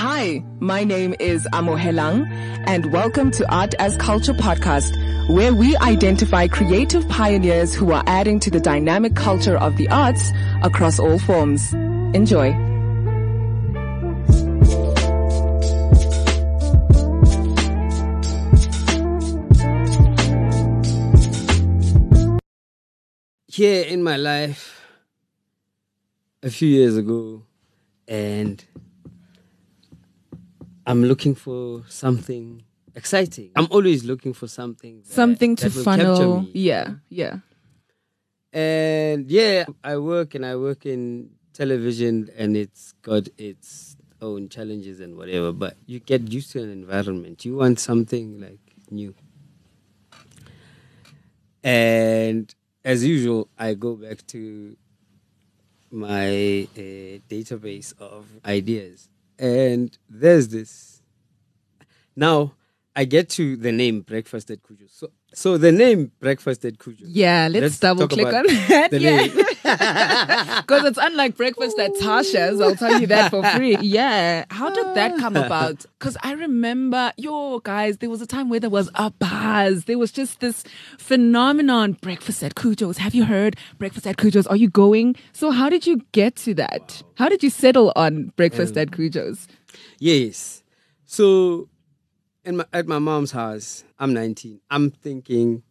Hi, my name is Amohelang and welcome to Art as Culture podcast, where we identify creative pioneers who are adding to the dynamic culture of the arts across all forms. Enjoy. here in my life a few years ago and I'm looking for something exciting. I'm always looking for something that- something to funnel. Yeah, yeah. And yeah, I work and I work in television and it's got its own challenges and whatever, but you get used to an environment. You want something like new. And as usual, I go back to my uh, database of ideas. And there's this. Now, I get to the name Breakfast at Khujo. So, so the name Breakfast at Khujo. Yeah, let's, Let's double click on that. the Yeah. name. Because it's unlike breakfast at Tasha's. I'll tell you that for free. Yeah. How did that come about? Because I remember, yo, guys, there was a time where there was a buzz. There was just this phenomenon breakfast at Khujo's. Have you heard breakfast at Khujo's? Are you going? So, how did you get to that? How did you settle on breakfast Um, at Khujo's? Yes. So, in my, at my mom's house, I'm 19. I'm thinking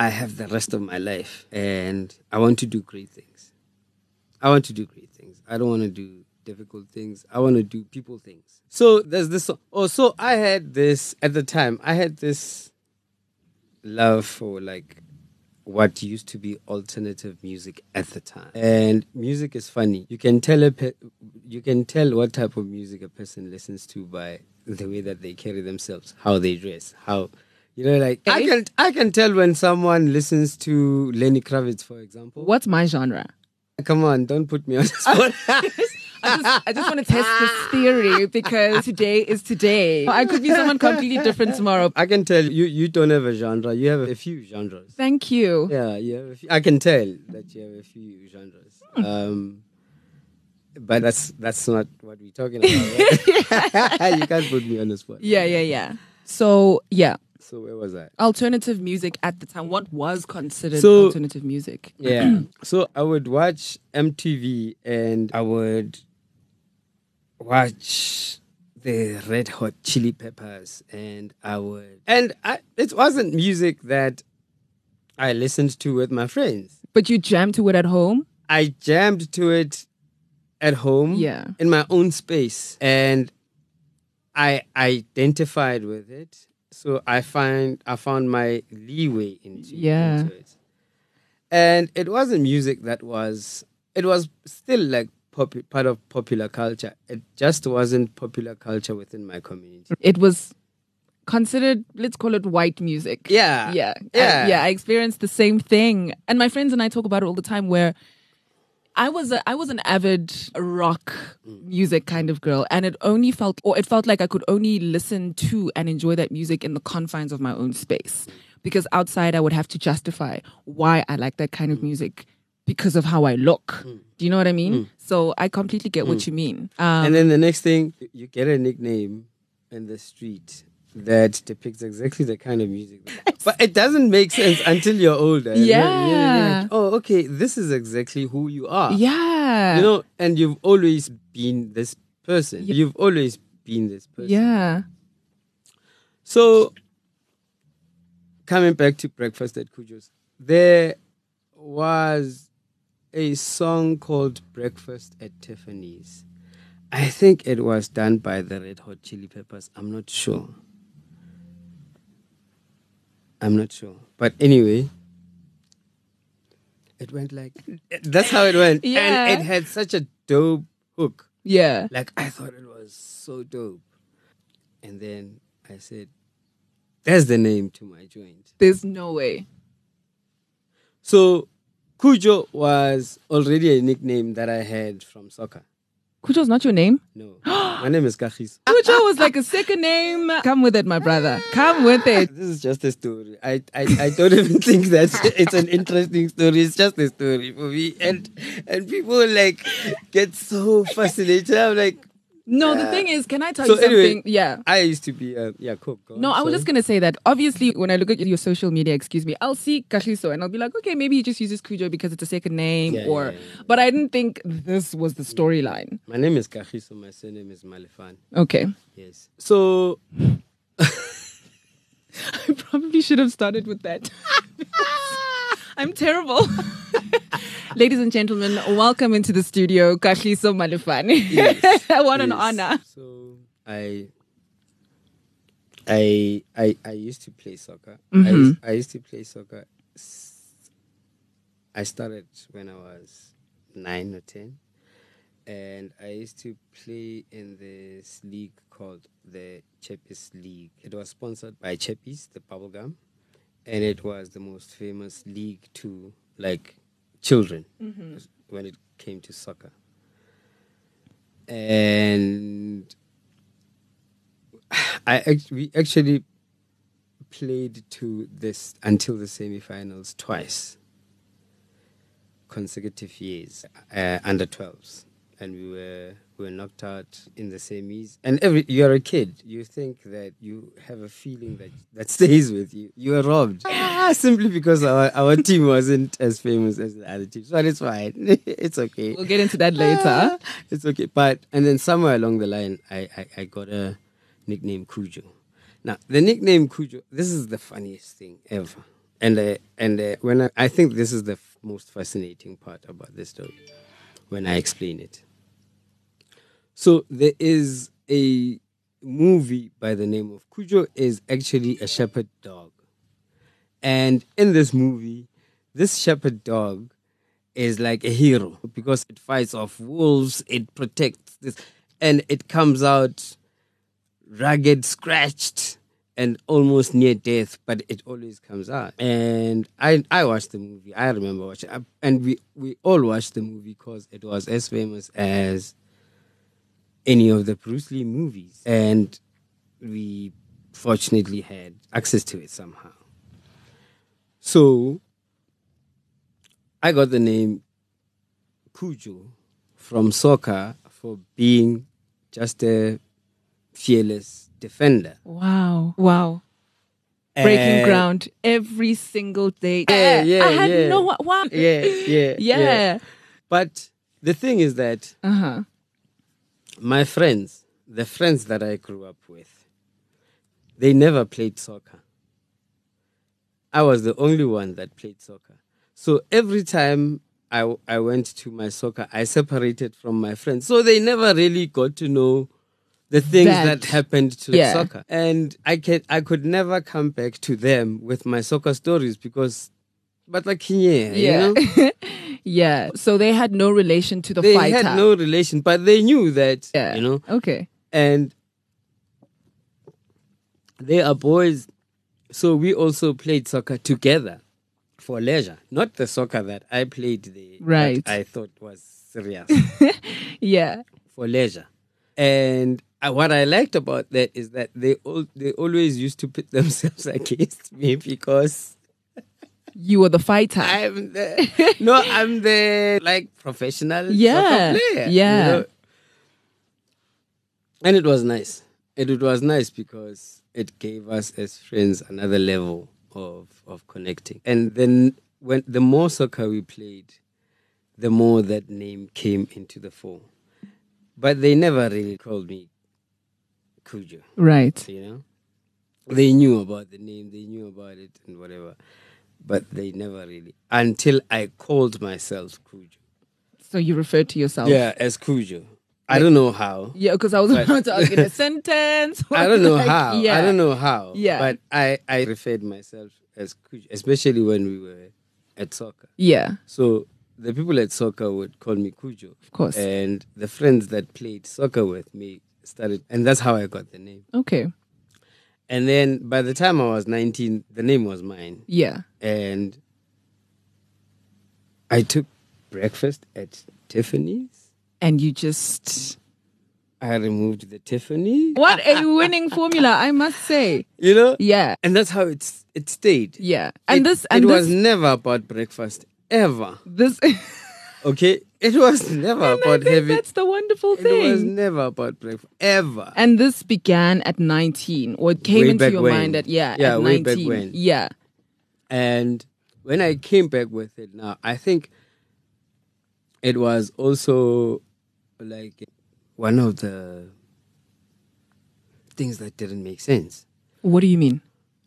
I have the rest of my life and I want to do great things. I want to do great things. I don't want to do difficult things. I want to do people things. So, there's this. Oh, so I had this at the time, I had this love for like what used to be alternative music at the time. And music is funny. You can tell a pe- you can tell what type of music a person listens to by the way that they carry themselves, how they dress, how you know like I Eh? can I can tell when someone listens to Lenny Kravitz for example. What's my genre? Come on, don't put me on the spot. I just, I just want to test this theory because today is today. I could be someone completely different tomorrow. I can tell you you don't have a genre. You have a few genres. Thank you. Yeah, you have a few, I can tell that you have a few genres. Um, but that's that's not what we're talking about. Right? you can't put me on the spot. Yeah, yeah, yeah. So, yeah, So where was I? alternative music at the time. What was considered So- alternative music? Yeah. so I would watch MTV and I would watch the Red Hot Chili Peppers and I would and I it wasn't music that I listened to with my friends. But you jammed to it at home? I jammed to it at home Yeah. in my own space and I identified with it. So I find I found my leeway into, Yeah. into it. And it wasn't music that was it was still like popu- part of popular culture. It just wasn't popular culture within my community. It was considered, let's call it white music. Yeah. Yeah. Yeah. I, yeah. I experienced the same thing. And my friends and I talk about it all the time where I was a, I was an avid rock music kind of girl and it only felt or it felt like I could only listen to and enjoy that music in the confines of my own space because outside I would have to justify why I like that kind of mm. music because of how I look. Mm. Do you know what I mean? Mm. So I completely get what you mean. Um, and then the next thing you get a nickname in the street that depicts exactly the kind of music. but it doesn't make sense until you're older. You're- you're- you're Yeah. like, oh, okay, this is exactly who you are. yeah. You know, and you've always been this person. Yeah. You've always been this person. yeah. So, coming back to Breakfast at Khujo's, there was a song called Breakfast at Tiffany's. I think it was done by the Red Hot Chili Peppers. I'm not sure. I'm not sure. But anyway, it went like that's how it went. Yeah. And it had such a dope hook. Yeah. Like I thought it was so dope. And then I said, That's the name to my joint. There's no way. So Khujo was already a nickname that I had from soccer. Khujo's not your name? No. my name is Kagiso. Khujo was like a second name. Come with it, my brother. Come with it. This is just a story. I, I, I don't even think that it's an interesting story. It's just a story for me. And and people like get so fascinated. I'm like, No, the thing is, can I tell So you something? anyway, yeah. I used to be uh, yeah cool. Go No, on, I was sorry. just gonna say that. Obviously, when I look at your social media, excuse me, I'll see Kagiso and I'll be like, okay, maybe he just uses Khujo because it's a second name, Yeah, or. yeah, yeah. But I didn't think this was the storyline. My name is Kagiso. My surname is Malefane. Okay, Yes. So I probably should have started with that. I'm terrible. Ladies and gentlemen, welcome into the studio, Kagiso Malefane. Yes, what an honor. So I. I I I used to play soccer. I, Mm-hmm. used, I used to play soccer. I started when I was nine or ten, and I used to play in this league called the Chappies League. It was sponsored by Chappies, the bubblegum, and it was the most famous league to like children when it came to soccer. And I act- we actually played to this until the semifinals twice, consecutive years, uh, under 12s, and we were we were knocked out in the semis. And every you're a kid, you think that you have a feeling that that stays with you. You are robbed ah, simply because our our team wasn't as famous as the other teams, but it's fine. it's okay. We'll get into that later. it's okay. But and then somewhere along the line, I, I, I got a nickname Khujo. Now the nickname Khujo. This is the funniest thing ever. And uh, and uh, when I, I think this is the f- most fascinating part about this story, when I explain it. So there is a movie by the name of Cujo is actually a shepherd dog. And in this movie, this shepherd dog is like a hero because it fights off wolves, it protects this, and it comes out ragged, scratched, and almost near death, but it always comes out. And I I watched the movie. I remember watching, and we we all watched the movie because it was as famous as any of the Bruce Lee movies, and we fortunately had access to it somehow. So I got the name Khujo from soccer for being just a fearless defender. Wow. Wow. Breaking And- ground every single day. Yeah, yeah, I had yeah. no wow. Yeah, yeah, Yeah. But the thing is that Uh huh. My friends, the friends that I grew up with, they never played soccer. I was the only one that played soccer. So every time I, I went to my soccer, I separated from my friends. So they never really got to know the things That- that, happened to yeah. soccer. And I can I could never come back to them with my soccer stories because but like yeah, Yeah. you know? yeah. So they had no relation to the they fighter. had no relation, but they knew that yeah. you know Okay. and they are boys. So we also played soccer together for leisure, not the soccer that I played that Right. I thought was serious Yeah. for leisure. And uh, what I liked about that is that they all they always used to put themselves against me because You were the fighter. I'm the no, I'm the like professional Yeah, soccer player. you yeah. know. And it was nice. It, it was nice because it gave us as friends another level of of connecting. And then when the more soccer we played, the more that name came into the fore. But they never really called me Khujo right. you know they knew about the name they knew about it and whatever but they never really until i called myself cujo So you referred to yourself. yeah as cujo i don't know how Yeah, because I was about to ask in a sentence. i don't know Like, how Yeah. i don't know how Yeah. but i i referred myself as cujo especially when we were at soccer Yeah, so the people at soccer would call me cujo of course. and the friends that played soccer with me started and that's how i got the name okay. And then by the time i was 19 the name was mine Yeah. and I took breakfast at Tiffany's. And you just. I removed the Tiffany, What a winning formula, I must say. you know, Yeah. and that's how it's it stayed. Yeah. And It- this. And it this. was never about breakfast ever. this Okay, it was never I about think having. that's the wonderful thing. It was never about breakfast ever. And this began at 19, or it came Way into your when. mind at yeah, Yeah, at way 19. back when. Yeah. And when I came back with it now, I think it was also like one of the things that didn't make sense. What do you mean?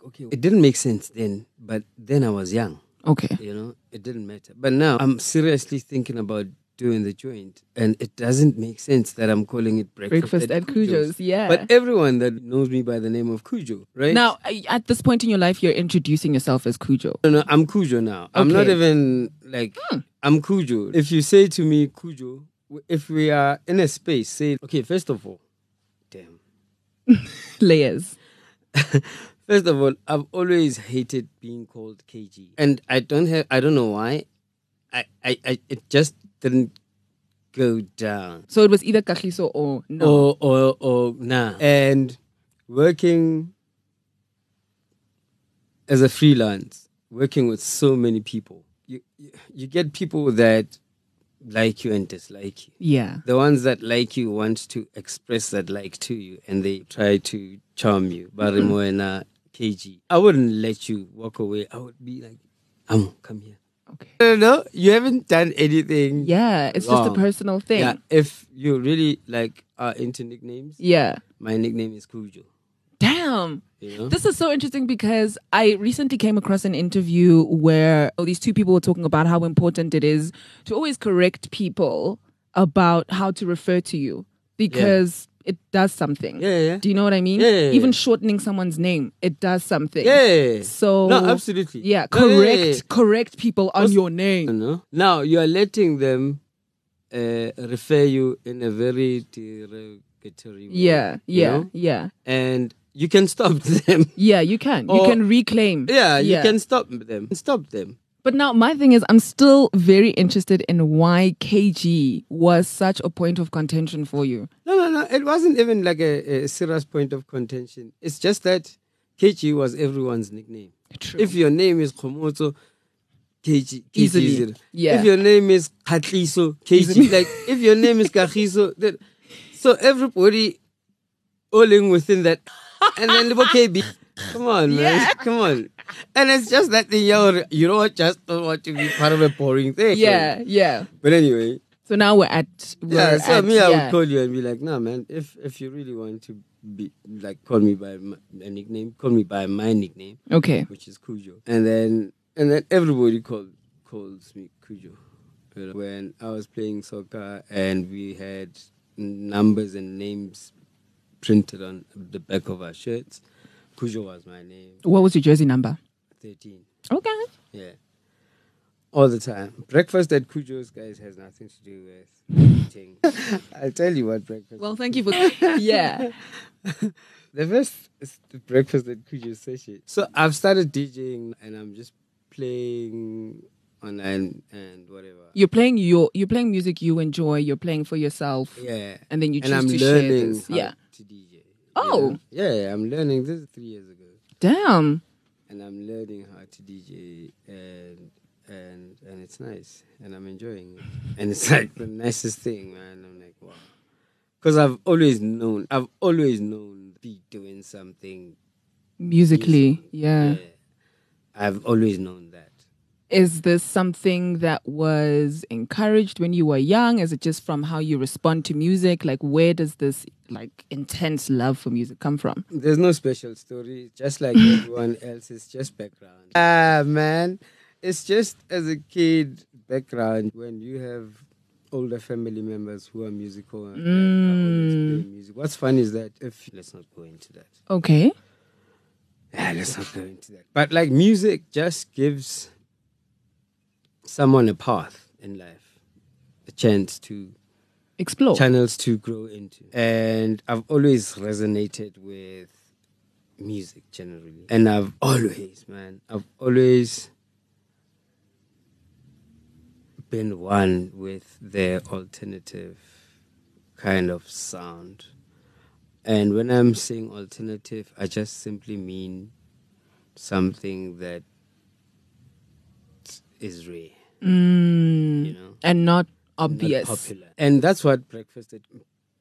Okay, it didn't make sense then, but then I was young, Okay. you know, it didn't matter. But now I'm seriously thinking about doing the joint, and it doesn't make sense that I'm calling it breakfast, Breakfast at Khujo's, yeah. But everyone that knows me by the name of Khujo, right? Now, at this point in your life, you're introducing yourself as Khujo. No, no, I'm Khujo now. I'm not even like hmm. I'm Khujo. If you say to me Khujo, if we are in a space, say okay. First of all, damn. Layers. First of all, I've always hated being called KG, and I don't have. I don't know why. I, I, I it just didn't go down. So it was either Kagiso or no. Or, or, or nah. And working as a freelance, working with so many people, you, you, you get people that like you and dislike you. Yeah. The ones that like you want to express that like to you and they try to charm you. Uh, KG. I wouldn't let you walk away. I would be like, Amo, come here. Okay. No, no, no, you haven't done anything. Yeah, it's just a personal thing. Yeah, if you really like are into nicknames, yeah. my nickname is Khujo. Damn. You know? This is so interesting because I recently came across an interview where oh, these two people were talking about how important it is to always correct people about how to refer to you because it does something. Yeah, yeah. Do you know what I mean? Yeah, yeah, yeah. Even shortening someone's name, it does something. Yeah. So no, absolutely. Yeah, No, yeah, correct, yeah, yeah. correct people on Also- your You name. know? Now you are letting them uh, refer you in a very derogatory way. Yeah, you yeah, know? yeah, And you can stop them. yeah. You can, you can reclaim. yeah, you can stop them. Stop them. But now my thing is, I'm still very interested in why KG was such a point of contention for you. No, no, no. It wasn't even like a, a serious point of contention. It's just that KG was everyone's nickname. True. If your name is Komoto, KG, KG Easily. is it. Yeah. If your name is Katliso, KG. Like if your name is Kagiso, then so everybody all in within that. And then little KB. Come on, man. Come on. And it's just that thing, yo, you don't just don't want to be part of a boring thing. yeah, yeah. But anyway, So now we're at we're yeah, so at- me, I yeah. would call you and be like, nah, man, if if you really want to be like, call me by my, a nickname, call me by my nickname, Okay. which is Khujo, and then and then everybody call, calls me Khujo. You know, when I was playing soccer and we had numbers and names printed on the back of our shirts, Khujo was my name. What was your jersey number? Thirteen. Okay. Yeah. All the time. Breakfast at Khujo's, guys, has nothing to do with eating. I'll tell you what breakfast. Well, thank you for yeah. the first is the breakfast at Khujo's session. So I've started DJing and I'm just playing online and whatever. You're playing your you're playing music you enjoy. You're playing for yourself, Yeah. and then you choose and I'm to share learning this. how Yeah. to DJ. Oh. know? Yeah, I'm learning. This is three years ago. Damn. And I'm learning how to DJ and and and it's nice and I'm enjoying it. And it's like the nicest thing, man. I'm like, wow. Because I've always known, I've always known be doing something. Musically, music. yeah. I've always known that. Is this something that was encouraged when you were young? Is it just from how you respond to music? Like, where does this like intense love for music come from? There's no special story, just like everyone else. It's just background. Ah, man. It's just as a kid, background. When you have older family members who are musical and are music. What's fun is that if let's not go into that. Okay. Yeah, let's not go into that. But like music just gives someone a path in life, a chance to Explore. channels to grow into. And I've always resonated with music generally. And I've always, man, I've always been one with the alternative kind of sound. And when I'm saying alternative, I just simply mean something that is rare, Mm. you know? And not obvious. popular. And that's what breakfast is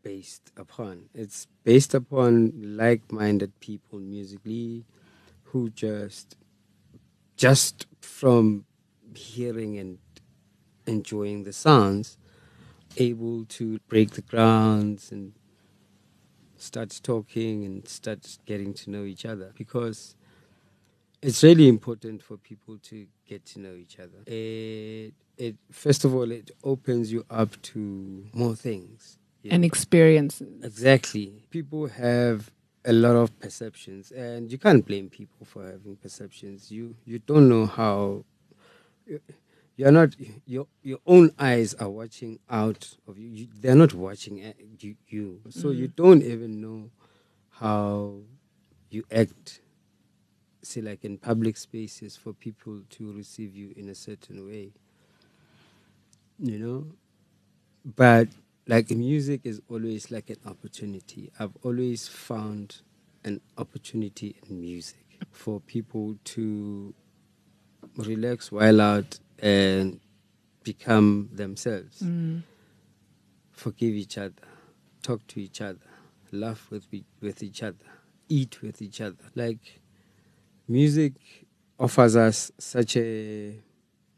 based upon. It's based upon like-minded people musically who just just from hearing and enjoying the sounds able to break the grounds and start talking and start getting to know each other because it's really important for people to get to know each other. It, it first of all, it opens you up to more things. you And experiences. Exactly. People have a lot of perceptions, and you can't blame people for having perceptions. You you don't know how. You're not your your own eyes are watching out of you. you they're not watching at you, you. So you mm. don't even know how you act. Say like in public spaces for people to receive you in a certain way. You know, but like music is always like an opportunity. I've always found an opportunity in music for people to relax while out and become themselves. Mm. Forgive each other, talk to each other, laugh with with each other, eat with each other. Like music offers us such a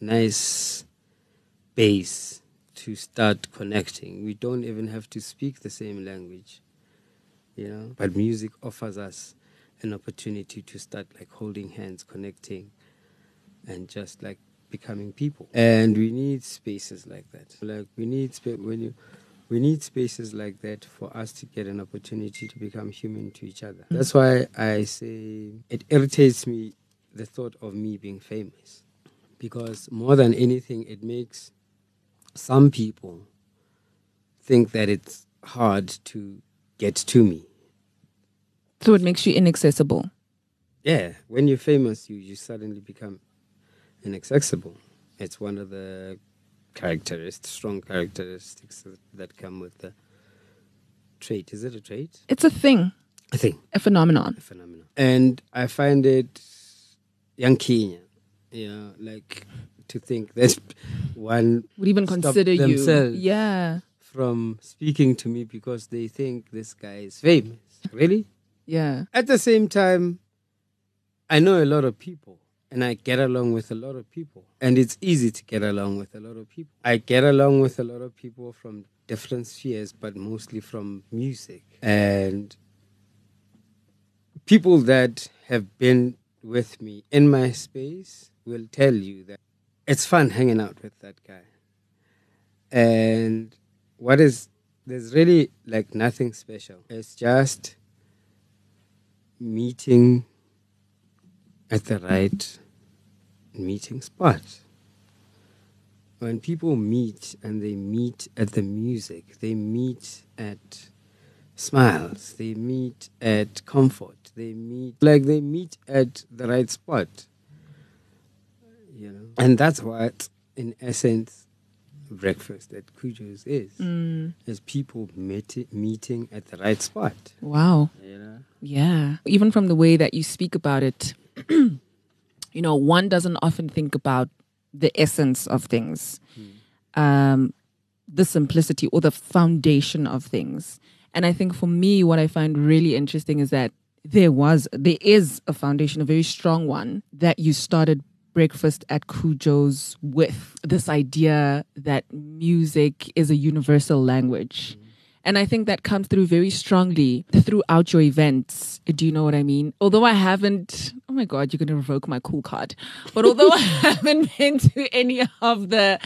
nice base to start connecting. We don't even have to speak the same language, you know. But music offers us an opportunity to start like holding hands, connecting, and just like becoming people. And we need spaces like that. Like we need spa- when you. We need spaces like that for us to get an opportunity to become human to each other. That's why I say it irritates me the thought of me being famous because more than anything, it makes some people think that it's hard to get to me. So it makes you inaccessible. Yeah, when you're famous, you, you suddenly become inaccessible. It's one of the characteristics, strong characteristics that- come with the trait. Is it a trait? It's a thing, I think. a phenomenon. a phenomenon. And I find it young Kenya, you know, like to think that one Would even consider you. Yeah. from speaking to me because they think this guy is famous. Really? Yeah. At the same time, I know a lot of people and I get along with a lot of people. And it's easy to get along with a lot of people. I get along with a lot of people from different spheres, but mostly from music. And people that have been with me in my space will tell you that it's fun hanging out with that guy. And what is there's really like nothing special. It's just meeting at the right meeting spot. When people meet and they meet at the music, they meet at smiles, they meet at comfort, they meet like they meet at the right spot. You know, and that's what, in essence, breakfast at Khujo's is. Mm. Is people meet, meeting at the right spot. Wow. You know. Yeah. Even from the way that you speak about it, you know, one doesn't often think about the essence of things, um, the simplicity or the foundation of things. And I think for me, what I find really interesting is that there was, there is a foundation, a very strong one that you started breakfast at Khujo's with this idea that music is a universal language. And I think that comes through very strongly throughout your events. Do you know what I mean? Although I haven't, oh my God, you're going to revoke my cool card. But although I haven't been to any of the,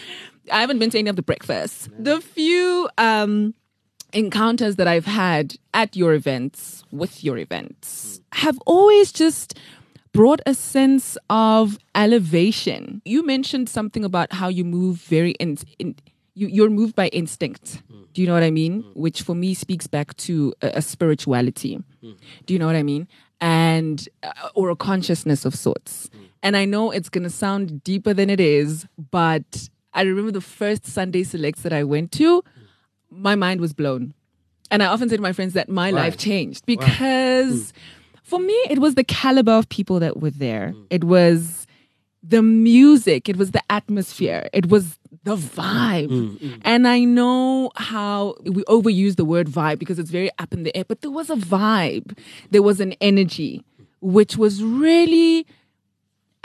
I haven't been to any of the breakfasts, the few um, encounters that I've had at your events, with your events, have always just brought a sense of elevation. You mentioned something about how you move very in, in you, you're moved by instinct. Mm. Do you know what I mean? Mm. Which for me speaks back to a, a spirituality. Mm. Do you know what I mean? And uh, or a consciousness of sorts. And I know it's gonna sound deeper than it is, but I remember the first Sunday selects that I went to, my mind was blown. And I often say to my friends that my Why? life changed because for me, it was the caliber of people that were there. It was the music, it was the atmosphere, it was the vibe. Mm, mm. And I know how we overuse the word vibe because it's very up in the air, but there was a vibe, there was an energy, which was really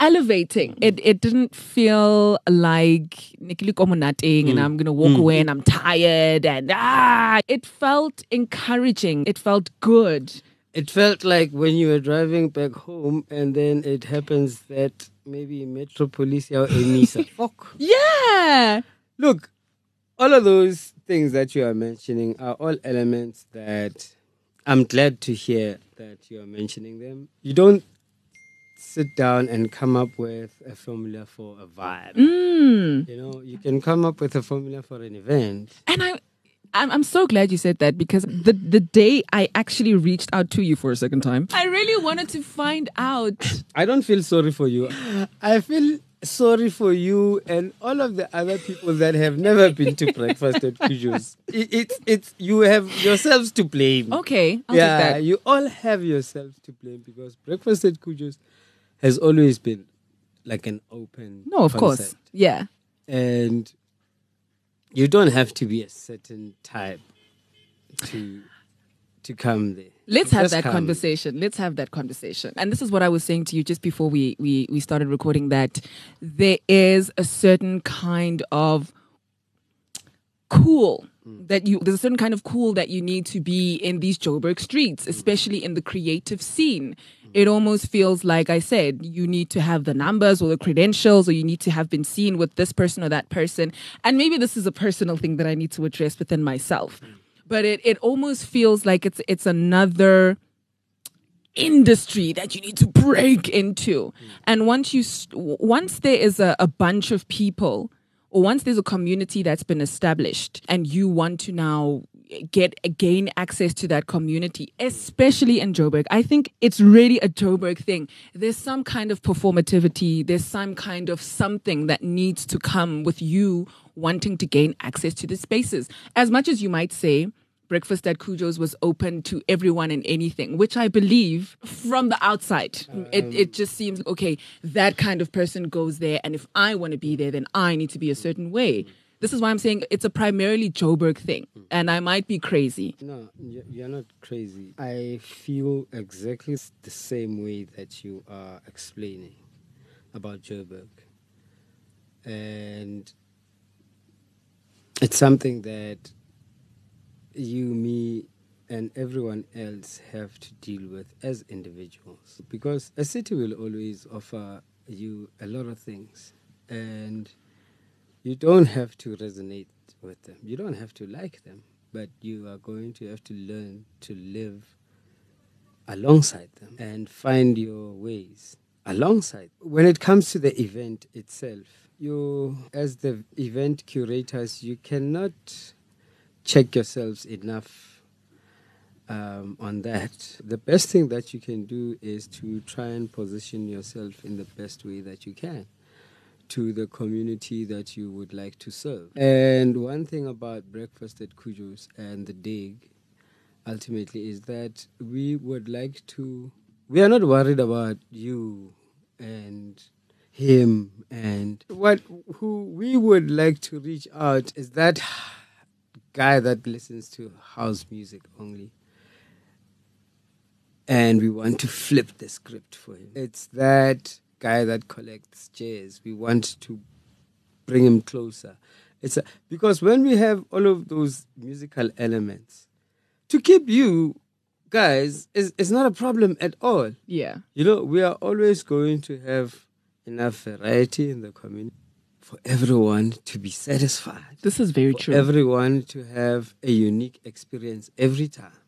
elevating. Mm. It it didn't feel like "Nikili komonating" and I'm gonna walk away and I'm tired and ah. It felt encouraging. It felt good. It felt like when you were driving back home and then it happens that maybe Metropolis or Emisa. Fuck. Yeah. Look, all of those things that you are mentioning are all elements that I'm glad to hear that you are mentioning them. You don't sit down and come up with a formula for a vibe. Mm. You know, you can come up with a formula for an event. And I. I'm, I'm so glad you said that because the, the day I actually reached out to you for a second time, I really wanted to find out. I don't feel sorry for you. I feel sorry for you and all of the other people that have never been to breakfast at Khujo's. It, it's it's you have yourselves to blame. Okay, I'll yeah, take that. you all have yourselves to blame because breakfast at Khujo's has always been like an open. No, of course. Yeah. and you don't have to be a certain type to to come there. Let's have Just that come. conversation. Let's have that conversation. And this is what I was saying to you just before we, we, we started recording that there is a certain kind of cool mm. that you there's a certain kind of cool that you need to be in these Joburg streets, especially in the creative scene. It almost feels like I said, you need to have the numbers or the credentials, or you need to have been seen with this person or that person. And maybe this is a personal thing that I need to address within myself. But it, it almost feels like it's it's another industry that you need to break into. And once you once there is a, a bunch of people or once there's a community that's been established and you want to now get gain access to that community, especially in Joburg, I think it's really a Joburg thing. There's some kind of performativity, there's some kind of something that needs to come with you wanting to gain access to the spaces. As much as you might say, Breakfast at Khujo's was open to everyone and anything, which I believe from the outside. it, it just seems, okay, that kind of person goes there. And if I want to be there, then I need to be a certain way. This is why I'm saying it's a primarily Joburg thing. And I might be crazy. No, you're not crazy. I feel exactly the same way that you are explaining about Joburg. And it's something that you, me, and everyone else have to deal with as individuals. Because a city will always offer you a lot of things. And you don't have to resonate with them. You don't have to like them, but you are going to have to learn to live alongside them and find your ways alongside. When it comes to the event itself, you, as the event curators, you cannot check yourselves enough um, on that. The best thing that you can do is to try and position yourself in the best way that you can to the community that you would like to serve. And one thing about Breakfast at Khujo's and the Dig ultimately is that we would like to, we are not worried about you and him and what who we would like to reach out is that guy that listens to house music only and we want to flip the script for him it's that guy that collects chairs we want to bring him closer it's a, because when we have all of those musical elements to keep you guys is, is not a problem at all Yeah. you know, we are always going to have enough variety in the community for everyone to be satisfied. This is very true. everyone to have a unique experience every time.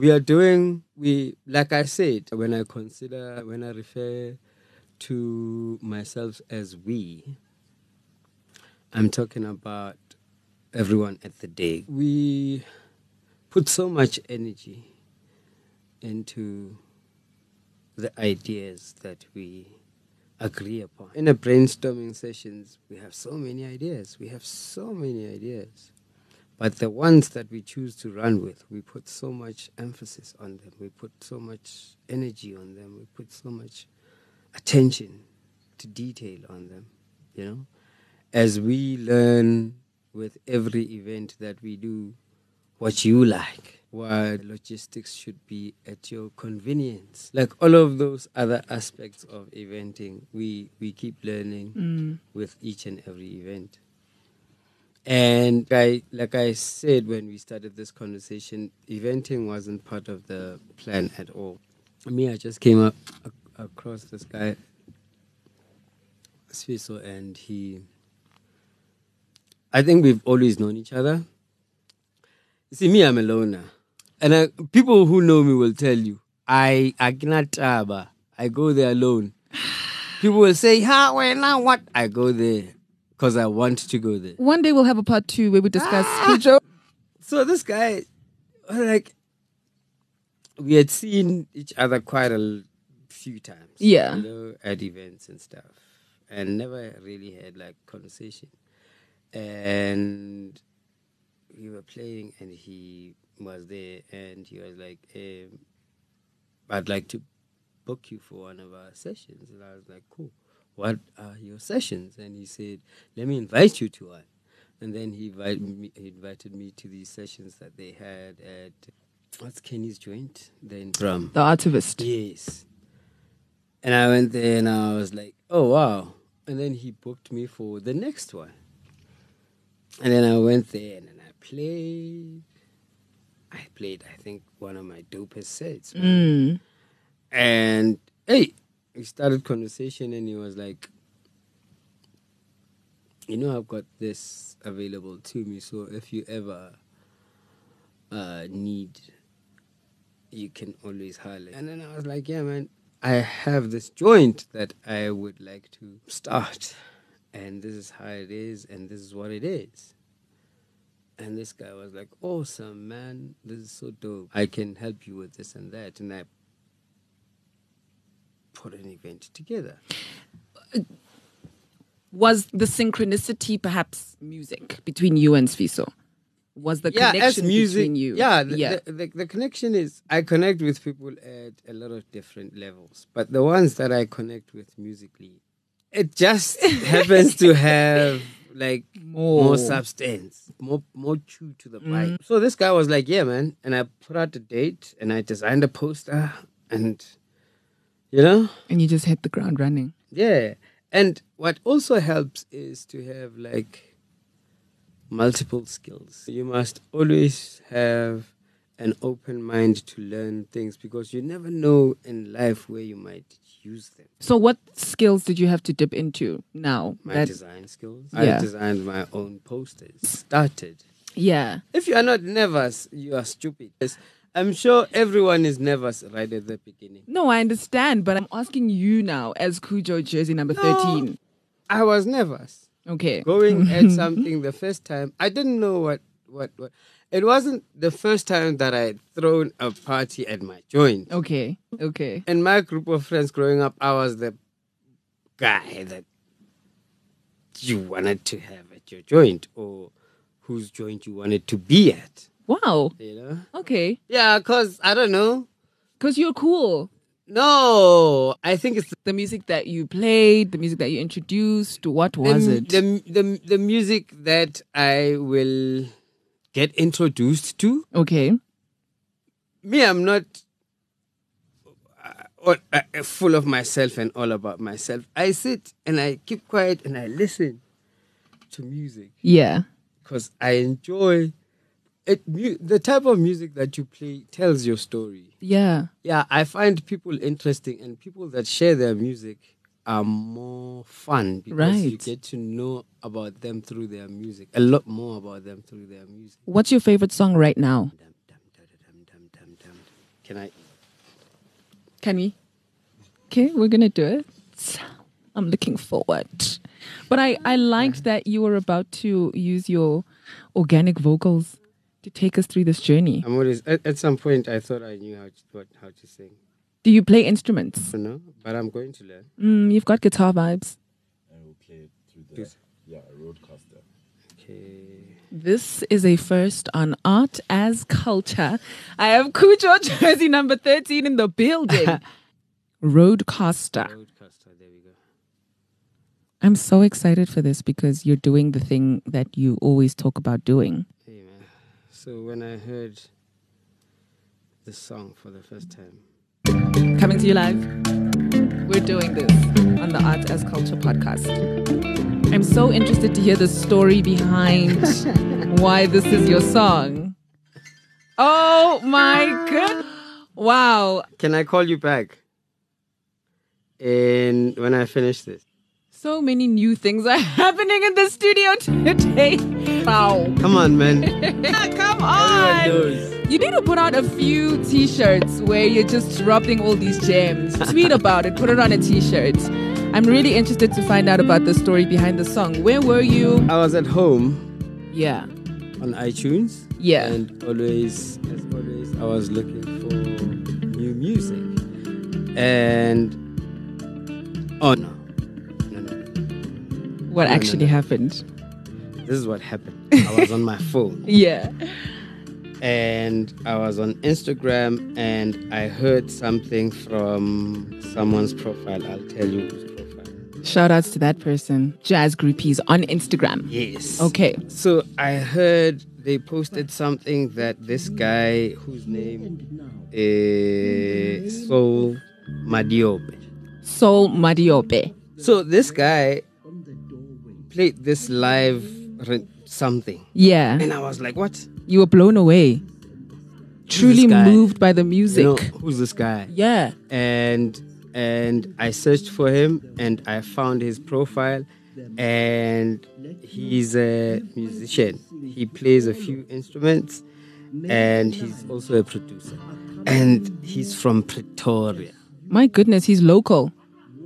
We are doing, we, like I said, when I consider, when I refer to myself as we, I'm talking about everyone at the day. We put so much energy into the ideas that we agree upon. In a brainstorming sessions, we have so many ideas. We have so many ideas. But the ones that we choose to run with, we put so much emphasis on them. We put so much energy on them. We put so much attention to detail on them, you know. As we learn with every event that we do, what you like, what logistics should be at your convenience. Like all of those other aspects of eventing, we, we keep learning mm. with each and every event. And I, like I said when we started this conversation, eventing wasn't part of the plan at all. Me, I just came up across this guy, Sfiso, and he. I think we've always known each other. You see, me, I'm a loner, and I, people who know me will tell you, I agnataba. I go there alone. People will say, "Ha, well, now what?" I go there because I want to go there. One day we'll have a part two where we discuss Ah! So this guy, like, we had seen each other quite a few times. Yeah. You know, at events and stuff, and never really had like conversation. And we were playing, and he was there, and he was like, um, "I'd like to book you for one of our sessions." And I was like, "Cool. What are your sessions?" And he said, "Let me invite you to one." And then he invited me, he invited me to these sessions that they had at what's Kenny's joint? Then drum. The artivist. Yes. And I went there and I was like, oh wow. And then he booked me for the next one. And then I went there and then I played. I played, I think, one of my dopest sets. Mm. And hey, we started conversation and he was like, you know, I've got this available to me. So if you ever uh, need, you can always holler. And then I was like, yeah, man, I have this joint that I would like to start. And this is how it is, and this is what it is. And this guy was like, awesome, man. This is so dope. I can help you with this and that. And I put an event together. Was the synchronicity perhaps music between you and Sfiso? Was the yeah, connection music, between you? Yeah, the, yeah. The, the, the connection is I connect with people at a lot of different levels, but the ones that I connect with musically, it just happens to have like More. more substance, more more chew to the mm. bite. So this guy was like, "Yeah, man," and I put out a date and I designed a poster, and you know, and you just hit the ground running. yeah. And what also helps is to have like multiple skills. You must always have an open mind to learn things because you never know in life where you might use them. So, what skills did you have to dip into now? My that- design skills. Yeah. I designed my own posters. Started. yeah. If you are not nervous, you are stupid. Yes, I'm sure everyone is nervous right at the beginning. No, I understand, but I'm asking you now as Khujo jersey number No. 13. I was nervous. Okay. going at something the first time, I didn't know what, what, what. It wasn't the first time that I had thrown a party at my joint. Okay. Okay. And my group of friends growing up, I was the guy that you wanted to have at your joint or whose joint you wanted to be at. Wow. You know? Okay. Yeah, because I don't know. Because you're cool. No, I think it's The music that you played, the music that you introduced, what was the, it? The, the, the music that I will get introduced to. okay. me, I'm not uh, uh, uh, full of myself and all about myself. I sit and I keep quiet and I listen to music Yeah. because I enjoy it. The type of music that you play tells your story. Yeah. Yeah, I find people interesting and people that share their music are more fun because you get to know about them through their music, a lot more about them through their music. What's your favorite song right now? Can I? Can we? Okay, we're gonna do it. I'm looking forward. But I, I liked that you were about to use your organic vocals to take us through this journey. I'm always at, at some point I thought I knew how to what, how to sing. Do you play instruments? No, but I'm going to learn. Mm, you've got guitar vibes. and we'll play it through the Yes. yeah a RODECaster. Okay. This is a first on Art as Culture. I have Khujo jersey number 13 in the building. RODECaster. RODECaster. There we go. I'm so excited for this because you're doing the thing that you always talk about doing. So when I heard the song for the first time, Coming to you live. We're doing this on the Art as Culture podcast. I'm so interested to hear the story behind why this is your song. Oh my god. Wow. can I call you back? And when I finish this, So many new things are happening in the studio today. Wow. come on, man. Come on. You need to put out a few t-shirts where you're just dropping all these gems. Tweet about it, put it on a t-shirt. I'm really interested to find out about the story behind the song. Where were you? I was at home Yeah. on iTunes. Yeah. And always, as always, I was looking for new music. And oh no, no, no. What no, actually happened? This is what happened. I was on my phone Yeah. and I was on Instagram and I heard something from someone's profile. I'll tell you whose profile. Shout outs to that person. Jazz groupies on Instagram. Yes. Okay. So I heard they posted something that this guy whose name is Soul Madiobe. Soul Madiope. So this guy played this live something, Yeah. and I was like, "What? You were blown away. Truly moved by the You music. know, who's this guy?" yeah. And and I searched for him, and I found his profile, and he's a musician. He plays a few instruments, and he's also a producer. And he's from Pretoria. My goodness, he's local.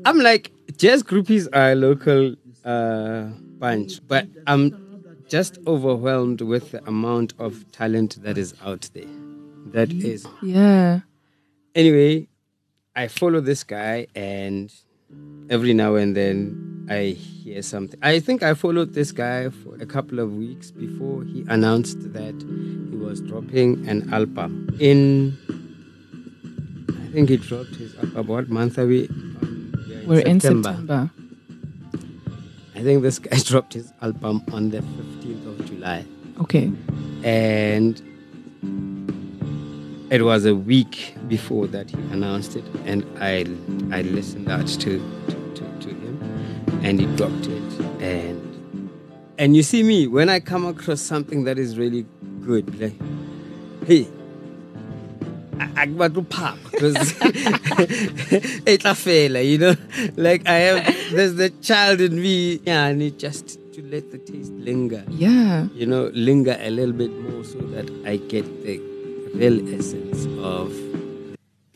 I'm like, jazz groupies are a local uh, bunch, but I'm just overwhelmed with the amount of talent that is out there. That is. Yeah. Anyway, I follow this guy, and every now and then I hear something. I think I followed this guy for a couple of weeks before he announced that he was dropping an album. In, I think he dropped his album. What month are we? Um, we are We're in September. I think this guy dropped his album on the 15th of July. Okay. And it was a week before that he announced it. And I I listened out to, to, to, to him and he dropped it. And and you see me, when I come across something that is really good, like, hey, I got to pop because it's a failure, you know. Like I have, there's the child in me, yeah, and it just to let the taste linger, Yeah. you know, linger a little bit more so that I get the real essence of,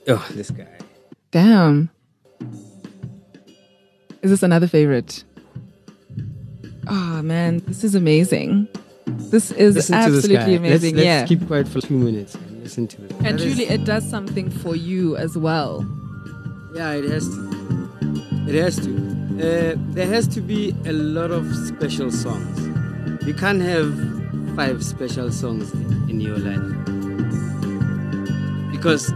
oh, this guy. Damn. Is this another favorite? Oh man, this is amazing. This is Listen absolutely amazing. Let's, let's yeah. keep quiet for two minutes listen to it. and That is- truly, it does something for you as well. Yeah, it has to. It has to. Uh, there has to be a lot of special songs. You can't have five special songs in, in your life because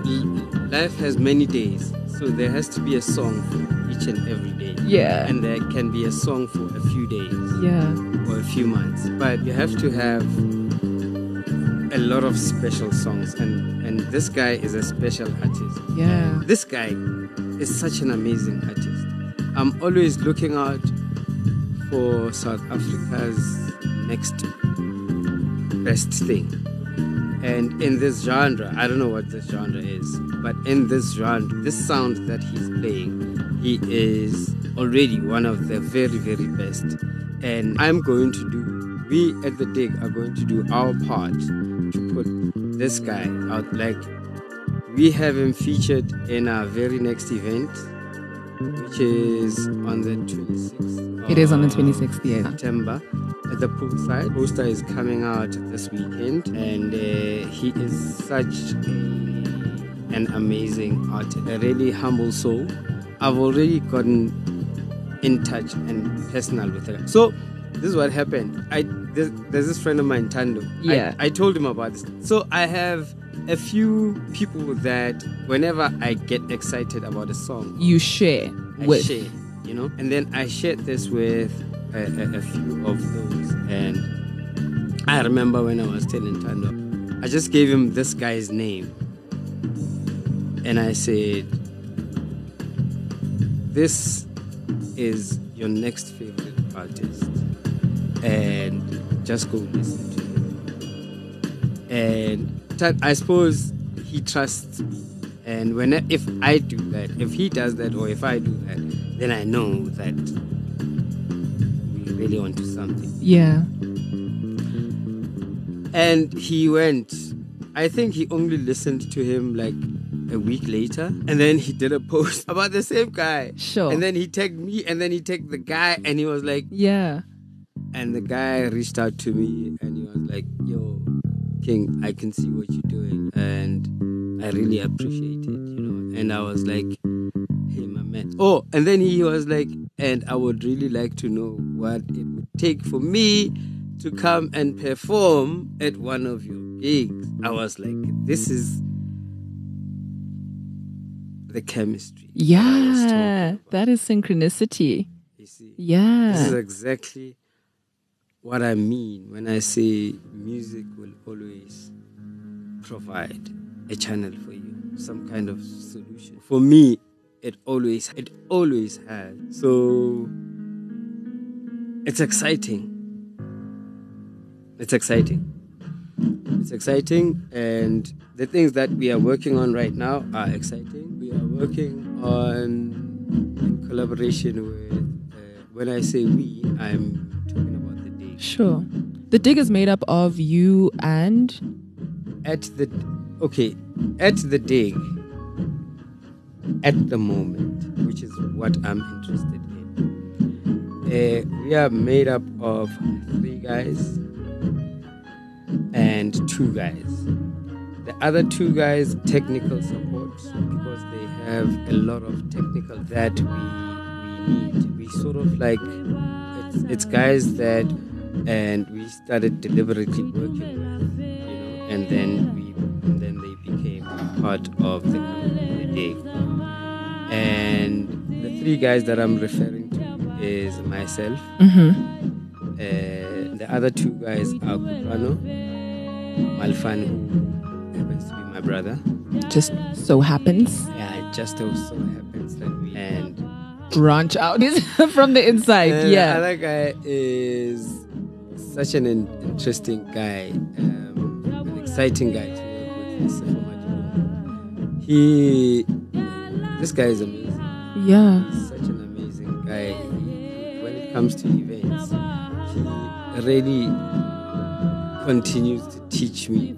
life has many days. So there has to be a song for each and every day. Yeah. And there can be a song for a few days Yeah. or a few months. But you have to have a lot of special songs. And, and this guy is a special artist. Yeah. This guy is such an amazing artist. I'm always looking out for South Africa's next best thing. And in this genre, I don't know what this genre is, but in this genre, this sound that he's playing, he is already one of the very, very best. And I'm going to do, we at the dig are going to do our part to put this guy out. Like, we have him featured in our very next event, which is on the 26th. It is on the of 26th, yeah. September at the poolside. Poster is coming out this weekend, and uh, he is such an amazing artist, a really humble soul. I've already gotten in touch and personal with her. So this is what happened. I there's, there's this friend of mine, Thando. I- Yeah. I, told him about this. So I have a few people that whenever I get excited about a song, You share I with. share. you know. And then I shared this with a, a, a few of those, and I remember when I was telling Thando, I just gave him this guy's name, and I said, "This is your next favorite artist, and just go listen to him." And I suppose he trusts me. And when if I do that, if he does that, or if I do that, then I know that we really want to something. Yeah. And he went. I think he only listened to him like a week later, and then he did a post about the same guy. Sure. And then he tagged me, and then he tagged the guy, and he was like, Yeah. And the guy reached out to me, and he was like, "Yo, King, I can see what you're doing, and I really appreciate it, you know." And I was like, "Hey, my man." Oh, and then he was like, "And I would really like to know what it would take for me to come and perform at one of your gigs." I was like, "This is." The chemistry. that I was talking Yeah. That is synchronicity. you see. This is Yeah. exactly what I mean when I say music will always provide a channel for you, some kind of solution. For me, it always it always has. So it's exciting. It's exciting. It's exciting and the things that we are working on right now are exciting. We are working on in collaboration with uh, when I say we, I'm Sure. The dig is made up of you and At the okay, at the dig at the moment, which is what I'm interested in. Uh, we are made up of three guys and two guys. The other two guys, technical support, because they have a lot of technical that we we need. We sort of like it's, it's guys that, and we started deliberately working with, you know, and then we and then they became part of the company, day. And the three guys that I'm referring to is myself. Uh, the other two guys are Kupano, Malefane, who happens to be my brother. just so happens Yeah, it just so happens that we and branch out from the inside. Yeah. The other guy is such an interesting guy, um, an exciting guy to work with. He, this guy is amazing. yeah. He's such an amazing guy. He, when it comes to events, he really continues to teach me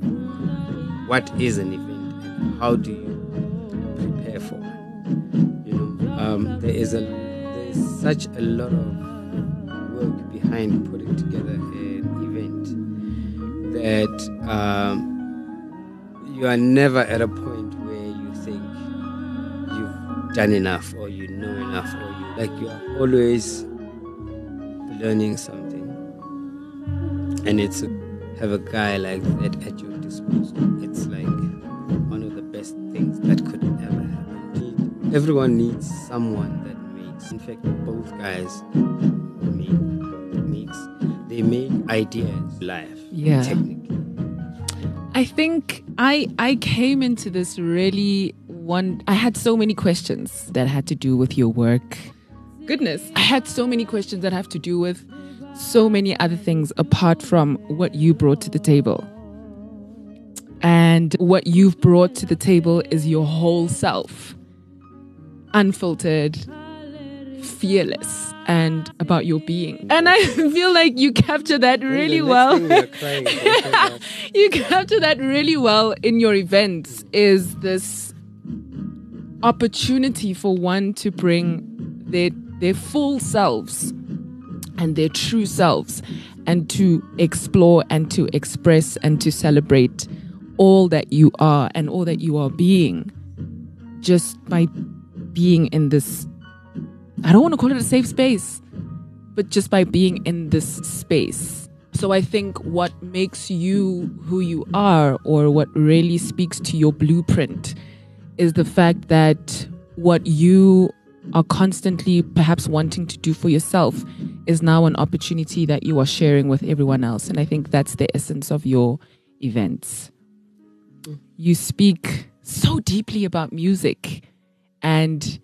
what is an event and how do you prepare for it. You know, um, there is a there is such a lot of work behind putting together that um, you are never at a point where you think you've done enough or you know enough or you like you are always learning something. And it's have a guy like that at your disposal it's like one of the best things that could ever happen. Everyone needs someone that makes in fact both guys makes they make ideas live Yeah. technically I think I I came into this really one I had so many questions that had to do with your work. Goodness, I had so many questions that have to do with so many other things apart from what you brought to the table. And what you've brought to the table is your whole self. Unfiltered, fearless, and about your being. And I feel like you capture that really well. thing we are crying, don't say that. you capture that really well in your events is this opportunity for one to bring their their full selves and their true selves and to explore and to express and to celebrate all that you are and all that you are being just by being in this I don't want to call it a safe space but just by being in this space. So I think what makes you who you are, or what really speaks to your blueprint, is the fact that what you are constantly perhaps wanting to do for yourself is now an opportunity that you are sharing with everyone else. And I think that's the essence of your events. You speak so deeply about music, and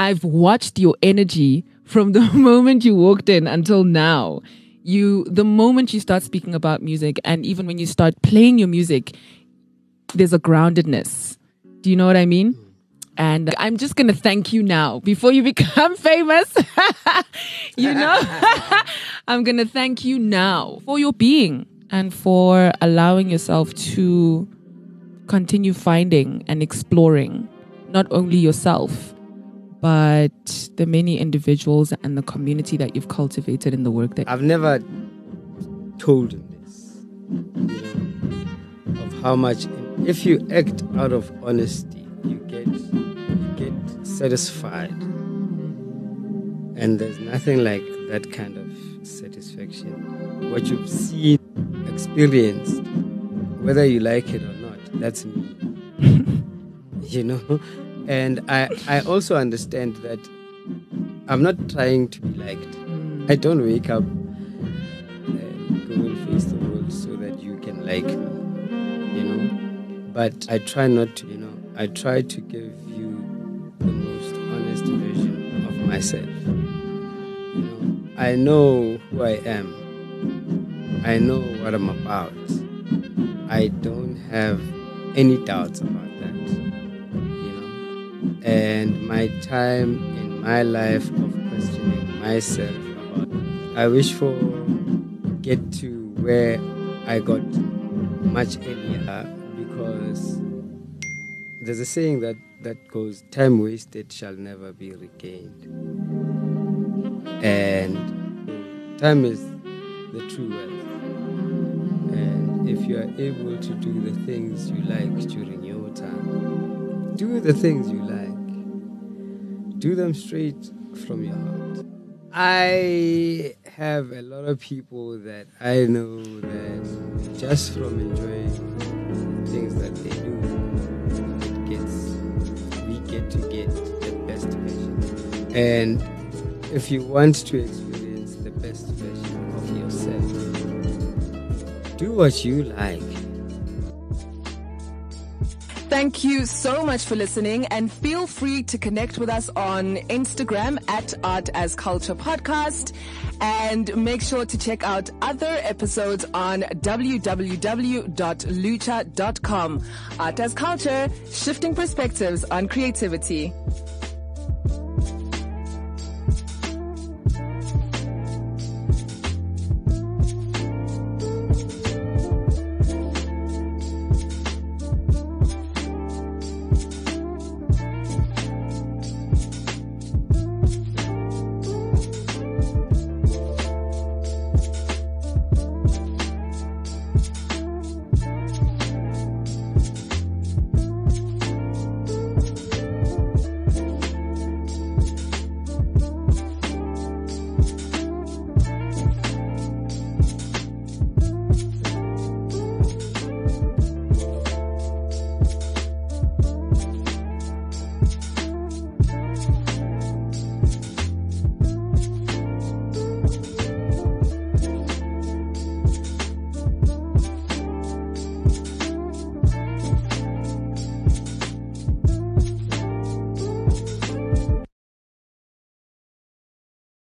I've watched your energy from the moment you walked in until now. You, the moment you start speaking about music, and even when you start playing your music, there's a groundedness. Do you know what I mean? And I'm just going to thank you now before you become famous. you know, I'm going to thank you now for your being and for allowing yourself to continue finding and exploring not only yourself, but the many individuals and the community that you've cultivated in the work that I've never told him this, of how much. If you act out of honesty, you get you get satisfied, and there's nothing like that kind of satisfaction. What you've seen, experienced, whether you like it or not, that's me. you know, and I I also understand that I'm not trying to be liked. I don't wake up and go and face the world so that you can like me, you know. But I try not to, you know. I try to give you the most honest version of myself. You know, I know who I am. I know what I'm about. I don't have any doubts about that. My time in my life of questioning myself about I wish for get to where I got much earlier because there's a saying that that goes time wasted shall never be regained. And time is the true wealth. And if you are able to do the things you like during your time do the things you like do them straight from your heart I have a lot of people that I know that just from enjoying things that they do, it gets we get to get the best version. And if you want to experience the best version of yourself, do what you like. Thank you so much for listening and feel free to connect with us on Instagram at Art as Culture Podcast and make sure to check out other episodes on www.lucha.com. Art as Culture, shifting perspectives on creativity.